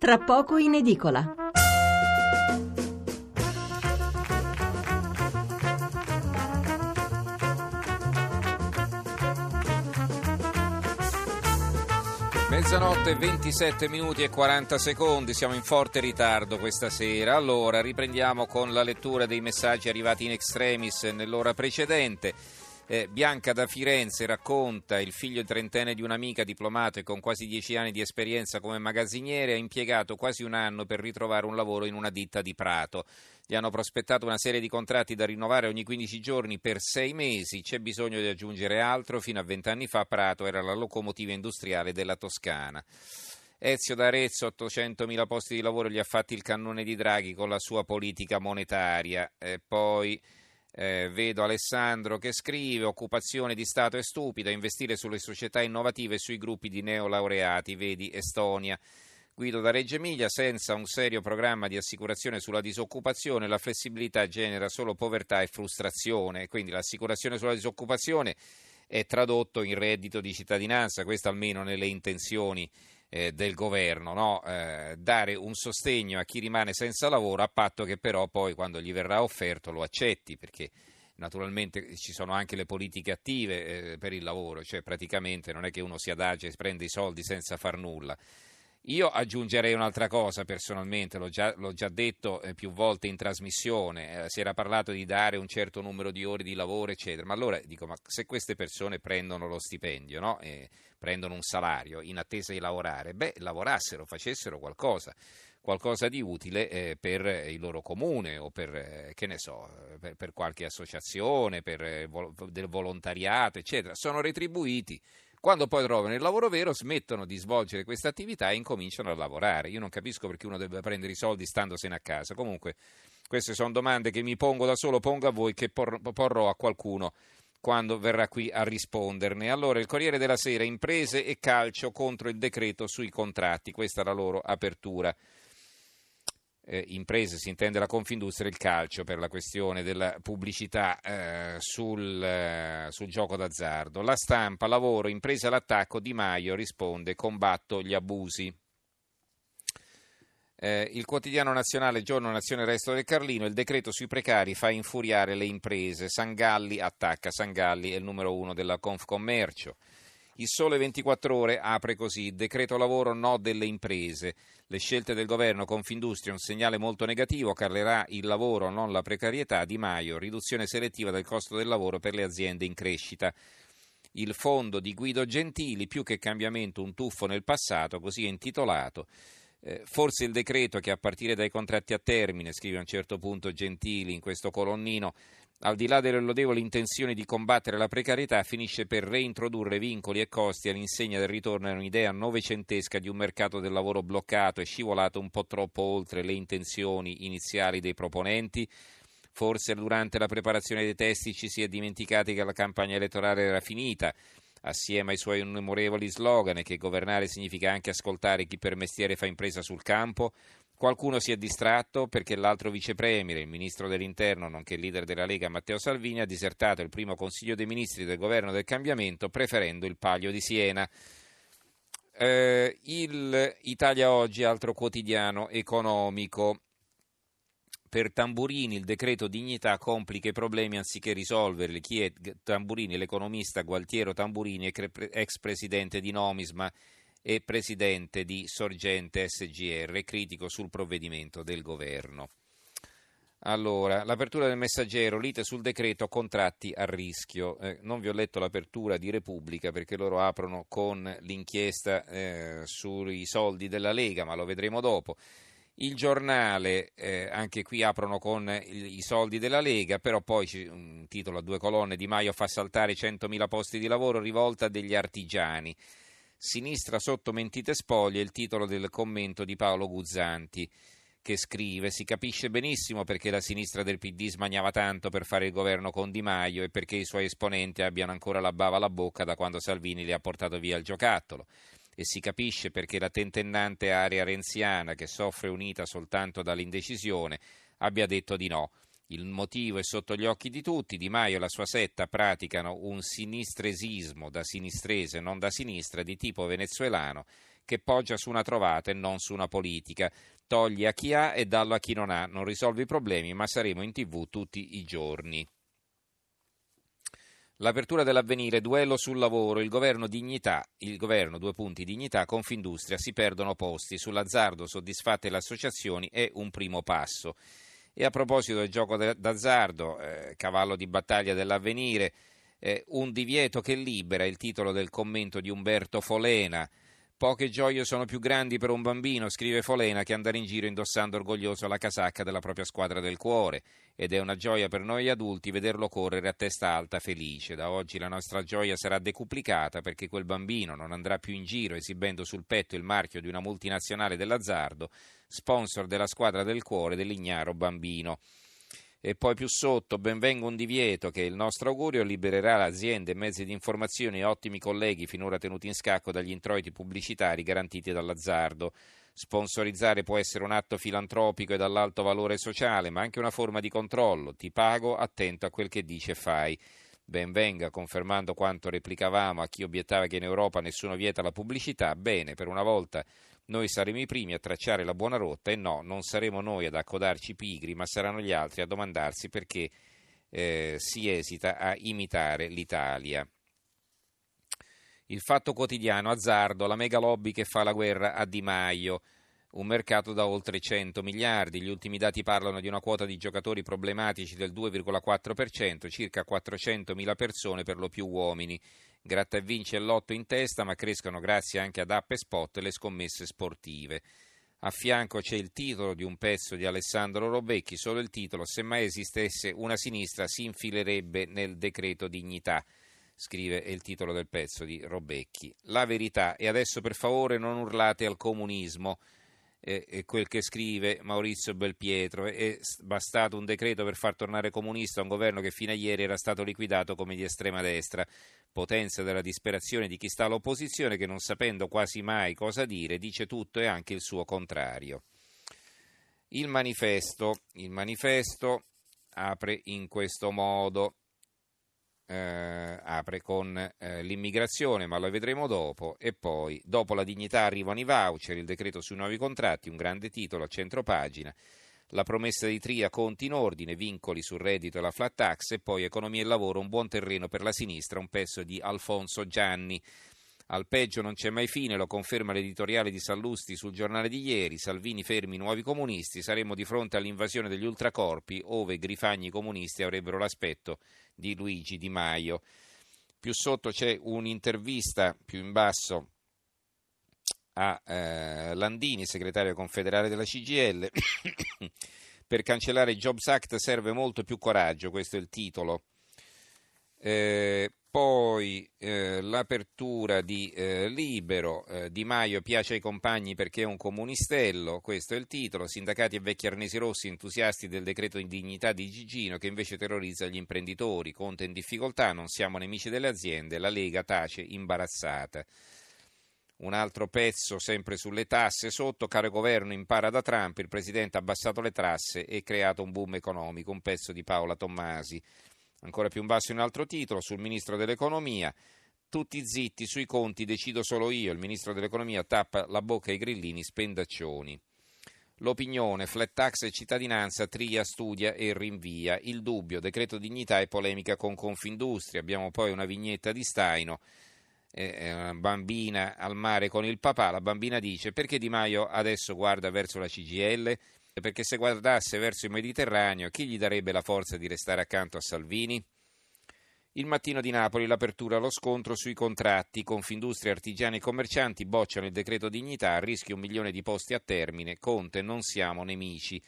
tra poco in edicola. Mezzanotte 27 minuti e 40 secondi, siamo in forte ritardo questa sera. Allora, riprendiamo con la lettura dei messaggi arrivati in extremis nell'ora precedente. Eh, Bianca da Firenze racconta il figlio trentenne di un'amica diplomato e con quasi dieci anni di esperienza come magazziniere ha impiegato quasi un anno per ritrovare un lavoro in una ditta di Prato. Gli hanno prospettato una serie di contratti da rinnovare ogni 15 giorni per sei mesi, c'è bisogno di aggiungere altro, fino a vent'anni fa Prato era la locomotiva industriale della Toscana. Ezio d'Arezzo, 800.000 posti di lavoro gli ha fatti il cannone di Draghi con la sua politica monetaria. E poi eh, vedo Alessandro che scrive: Occupazione di Stato è stupida, investire sulle società innovative e sui gruppi di neolaureati, vedi Estonia. Guido da Reggio Emilia, senza un serio programma di assicurazione sulla disoccupazione, la flessibilità genera solo povertà e frustrazione. Quindi l'assicurazione sulla disoccupazione è tradotto in reddito di cittadinanza, questo almeno nelle intenzioni eh, del governo, no? eh, dare un sostegno a chi rimane senza lavoro a patto che però poi quando gli verrà offerto lo accetti perché naturalmente ci sono anche le politiche attive eh, per il lavoro, cioè praticamente non è che uno si adagia e prende i soldi senza far nulla. Io aggiungerei un'altra cosa personalmente, l'ho già, l'ho già detto eh, più volte in trasmissione, eh, si era parlato di dare un certo numero di ore di lavoro, eccetera, ma allora dico, ma se queste persone prendono lo stipendio, no? eh, prendono un salario in attesa di lavorare, beh, lavorassero, facessero qualcosa, qualcosa di utile eh, per il loro comune o per, eh, che ne so, per, per qualche associazione, per vol- del volontariato, eccetera, sono retribuiti quando poi trovano il lavoro vero, smettono di svolgere questa attività e incominciano a lavorare. Io non capisco perché uno debba prendere i soldi standosene a casa. Comunque, queste sono domande che mi pongo da solo, pongo a voi, che porrò a qualcuno quando verrà qui a risponderne. Allora, il Corriere della Sera, imprese e calcio contro il decreto sui contratti. Questa è la loro apertura eh, imprese, si intende la Confindustria e il calcio per la questione della pubblicità eh, sul, eh, sul, gioco d'azzardo. La stampa, lavoro, imprese all'attacco, Di Maio risponde combatto gli abusi. Eh, il quotidiano nazionale, giorno nazione resto del Carlino, il decreto sui precari fa infuriare le imprese. Sangalli attacca, Sangalli è il numero uno della Confcommercio. Il Sole 24 Ore apre così, decreto lavoro no delle imprese. Le scelte del governo Confindustria un segnale molto negativo, callerà il lavoro, non la precarietà. Di Maio, riduzione selettiva del costo del lavoro per le aziende in crescita. Il fondo di Guido Gentili, più che cambiamento un tuffo nel passato, così è intitolato. Eh, forse il decreto che a partire dai contratti a termine, scrive a un certo punto Gentili in questo colonnino, al di là delle lodevoli intenzioni di combattere la precarietà, finisce per reintrodurre vincoli e costi all'insegna del ritorno a un'idea novecentesca di un mercato del lavoro bloccato e scivolato un po' troppo oltre le intenzioni iniziali dei proponenti. Forse durante la preparazione dei testi ci si è dimenticati che la campagna elettorale era finita, assieme ai suoi innumerevoli slogan che governare significa anche ascoltare chi per mestiere fa impresa sul campo, Qualcuno si è distratto perché l'altro vicepremier, il ministro dell'interno, nonché leader della Lega Matteo Salvini, ha disertato il primo consiglio dei ministri del governo del cambiamento preferendo il Paglio di Siena. Eh, il Italia Oggi, altro quotidiano economico. Per Tamburini il decreto dignità complica i problemi anziché risolverli. Chi è Tamburini? L'economista Gualtiero Tamburini, ex presidente di Nomisma e presidente di Sorgente SGR, critico sul provvedimento del governo. Allora, l'apertura del messaggero, lite sul decreto contratti a rischio. Eh, non vi ho letto l'apertura di Repubblica perché loro aprono con l'inchiesta eh, sui soldi della Lega, ma lo vedremo dopo. Il giornale, eh, anche qui aprono con i, i soldi della Lega, però poi un titolo a due colonne, Di Maio fa saltare 100.000 posti di lavoro, rivolta degli artigiani. Sinistra sotto mentite spoglie, il titolo del commento di Paolo Guzzanti che scrive si capisce benissimo perché la sinistra del PD smaniava tanto per fare il governo con Di Maio e perché i suoi esponenti abbiano ancora la bava alla bocca da quando Salvini li ha portato via il giocattolo e si capisce perché la tentennante area renziana che soffre unita soltanto dall'indecisione abbia detto di no il motivo è sotto gli occhi di tutti. Di Maio e la sua setta praticano un sinistresismo da sinistrese, non da sinistra, di tipo venezuelano, che poggia su una trovata e non su una politica. Togli a chi ha e dallo a chi non ha, non risolve i problemi, ma saremo in tv tutti i giorni. L'apertura dell'avvenire, duello sul lavoro, il governo dignità, il governo due punti dignità, Confindustria si perdono posti, sull'azzardo soddisfatte le associazioni è un primo passo. E a proposito del gioco d'azzardo, eh, cavallo di battaglia dell'avvenire, eh, un divieto che libera il titolo del commento di Umberto Folena. Poche gioie sono più grandi per un bambino, scrive Folena, che andare in giro indossando orgoglioso la casacca della propria squadra del cuore. Ed è una gioia per noi adulti vederlo correre a testa alta felice. Da oggi la nostra gioia sarà decuplicata perché quel bambino non andrà più in giro esibendo sul petto il marchio di una multinazionale dell'azzardo, sponsor della squadra del cuore dell'ignaro bambino. E poi più sotto, benvenga un divieto che il nostro augurio libererà aziende mezzi di informazione e ottimi colleghi finora tenuti in scacco dagli introiti pubblicitari garantiti dall'azzardo. Sponsorizzare può essere un atto filantropico e dall'alto valore sociale, ma anche una forma di controllo. Ti pago, attento a quel che dice e fai. Benvenga, confermando quanto replicavamo a chi obiettava che in Europa nessuno vieta la pubblicità. Bene, per una volta noi saremo i primi a tracciare la buona rotta e no, non saremo noi ad accodarci pigri, ma saranno gli altri a domandarsi perché eh, si esita a imitare l'Italia. Il fatto quotidiano, azzardo, la mega lobby che fa la guerra a Di Maio, un mercato da oltre 100 miliardi. Gli ultimi dati parlano di una quota di giocatori problematici del 2,4%, circa 400.000 persone, per lo più uomini. Gratta e vince il lotto in testa, ma crescono grazie anche ad app e spot le scommesse sportive. A fianco c'è il titolo di un pezzo di Alessandro Robecchi, solo il titolo, se mai esistesse una sinistra si infilerebbe nel decreto dignità, scrive il titolo del pezzo di Robecchi. La verità, e adesso per favore non urlate al comunismo, è quel che scrive Maurizio Belpietro. È bastato un decreto per far tornare comunista un governo che fino a ieri era stato liquidato come di estrema destra. Potenza della disperazione di chi sta all'opposizione che non sapendo quasi mai cosa dire dice tutto e anche il suo contrario. Il manifesto, il manifesto apre in questo modo eh, apre con eh, l'immigrazione, ma lo vedremo dopo, e poi dopo la dignità arrivano i voucher, il decreto sui nuovi contratti, un grande titolo a centro pagina, la promessa di Tria, conti in ordine, vincoli sul reddito e la flat tax, e poi economia e lavoro, un buon terreno per la sinistra, un pezzo di Alfonso Gianni. Al peggio non c'è mai fine, lo conferma l'editoriale di Sallusti sul giornale di ieri. Salvini fermi i nuovi comunisti. Saremmo di fronte all'invasione degli ultracorpi, ove grifagni comunisti avrebbero l'aspetto di Luigi Di Maio. Più sotto c'è un'intervista, più in basso, a eh, Landini, segretario confederale della CGL. per cancellare il Jobs Act serve molto più coraggio, questo è il titolo. Eh, poi eh, l'apertura di eh, Libero, eh, Di Maio piace ai compagni perché è un comunistello, questo è il titolo, sindacati e vecchi arnesi rossi entusiasti del decreto di dignità di Gigino che invece terrorizza gli imprenditori, Conte in difficoltà, non siamo nemici delle aziende, la Lega tace imbarazzata. Un altro pezzo sempre sulle tasse, sotto caro governo impara da Trump, il presidente ha abbassato le tasse e creato un boom economico, un pezzo di Paola Tommasi. Ancora più in basso un altro titolo sul ministro dell'economia. Tutti zitti sui conti, decido solo io. Il ministro dell'economia tappa la bocca ai grillini spendaccioni. L'opinione, flat tax e cittadinanza, tria, studia e rinvia. Il dubbio, decreto dignità e polemica con Confindustria. Abbiamo poi una vignetta di Staino, eh, una bambina al mare con il papà. La bambina dice perché Di Maio adesso guarda verso la CGL? Perché se guardasse verso il Mediterraneo, chi gli darebbe la forza di restare accanto a Salvini? Il mattino di Napoli l'apertura allo scontro sui contratti. Confindustria, artigiani e commercianti bocciano il decreto dignità, rischio un milione di posti a termine. Conte, non siamo nemici.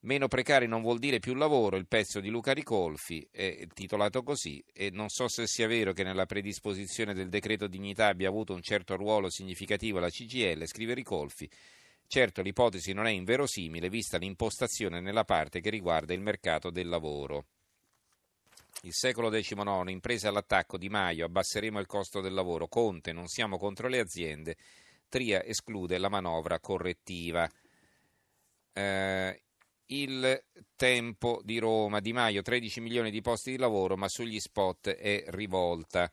Meno precari non vuol dire più lavoro, il pezzo di Luca Ricolfi è titolato così e non so se sia vero che nella predisposizione del decreto dignità abbia avuto un certo ruolo significativo la CGL, scrive Ricolfi. Certo l'ipotesi non è inverosimile vista l'impostazione nella parte che riguarda il mercato del lavoro. Il secolo XIX, imprese all'attacco di Maio, abbasseremo il costo del lavoro. Conte, non siamo contro le aziende. Tria esclude la manovra correttiva. Eh, il tempo di Roma, Di Maio, 13 milioni di posti di lavoro, ma sugli spot è rivolta.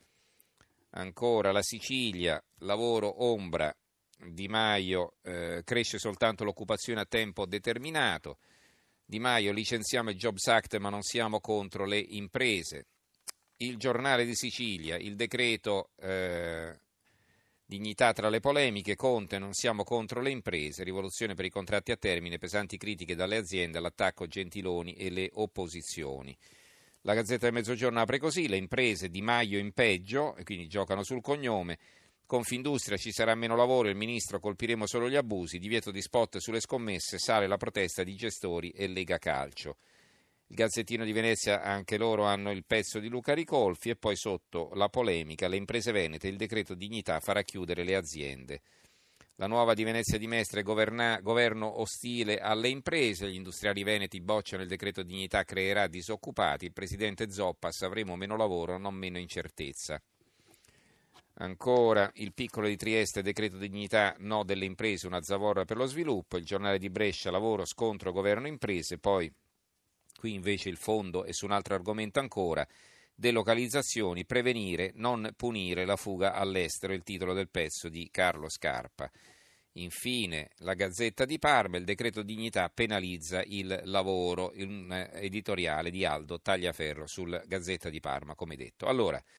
Ancora la Sicilia, lavoro ombra, Di Maio eh, cresce soltanto l'occupazione a tempo determinato. Di Maio licenziamo il Jobs Act ma non siamo contro le imprese. Il giornale di Sicilia, il decreto eh, dignità tra le polemiche, Conte non siamo contro le imprese, rivoluzione per i contratti a termine, pesanti critiche dalle aziende all'attacco Gentiloni e le opposizioni. La Gazzetta del Mezzogiorno apre così, le imprese di Maio in peggio, e quindi giocano sul cognome, Confindustria ci sarà meno lavoro, il ministro colpiremo solo gli abusi, divieto di spot sulle scommesse, sale la protesta di gestori e Lega Calcio. Il Gazzettino di Venezia, anche loro hanno il pezzo di Luca Ricolfi e poi sotto la polemica, le imprese venete, il decreto dignità farà chiudere le aziende. La nuova di Venezia di Mestre, governa, governo ostile alle imprese, gli industriali veneti bocciano il decreto dignità, creerà disoccupati, il presidente Zoppas, avremo meno lavoro, non meno incertezza. Ancora il piccolo di Trieste, decreto dignità, no delle imprese, una zavorra per lo sviluppo. Il giornale di Brescia, lavoro, scontro, governo, imprese. Poi qui invece il fondo è su un altro argomento ancora. Delocalizzazioni, prevenire, non punire la fuga all'estero, il titolo del pezzo di Carlo Scarpa. Infine, la Gazzetta di Parma, il decreto dignità penalizza il lavoro, un editoriale di Aldo Tagliaferro sul Gazzetta di Parma, come detto. Allora,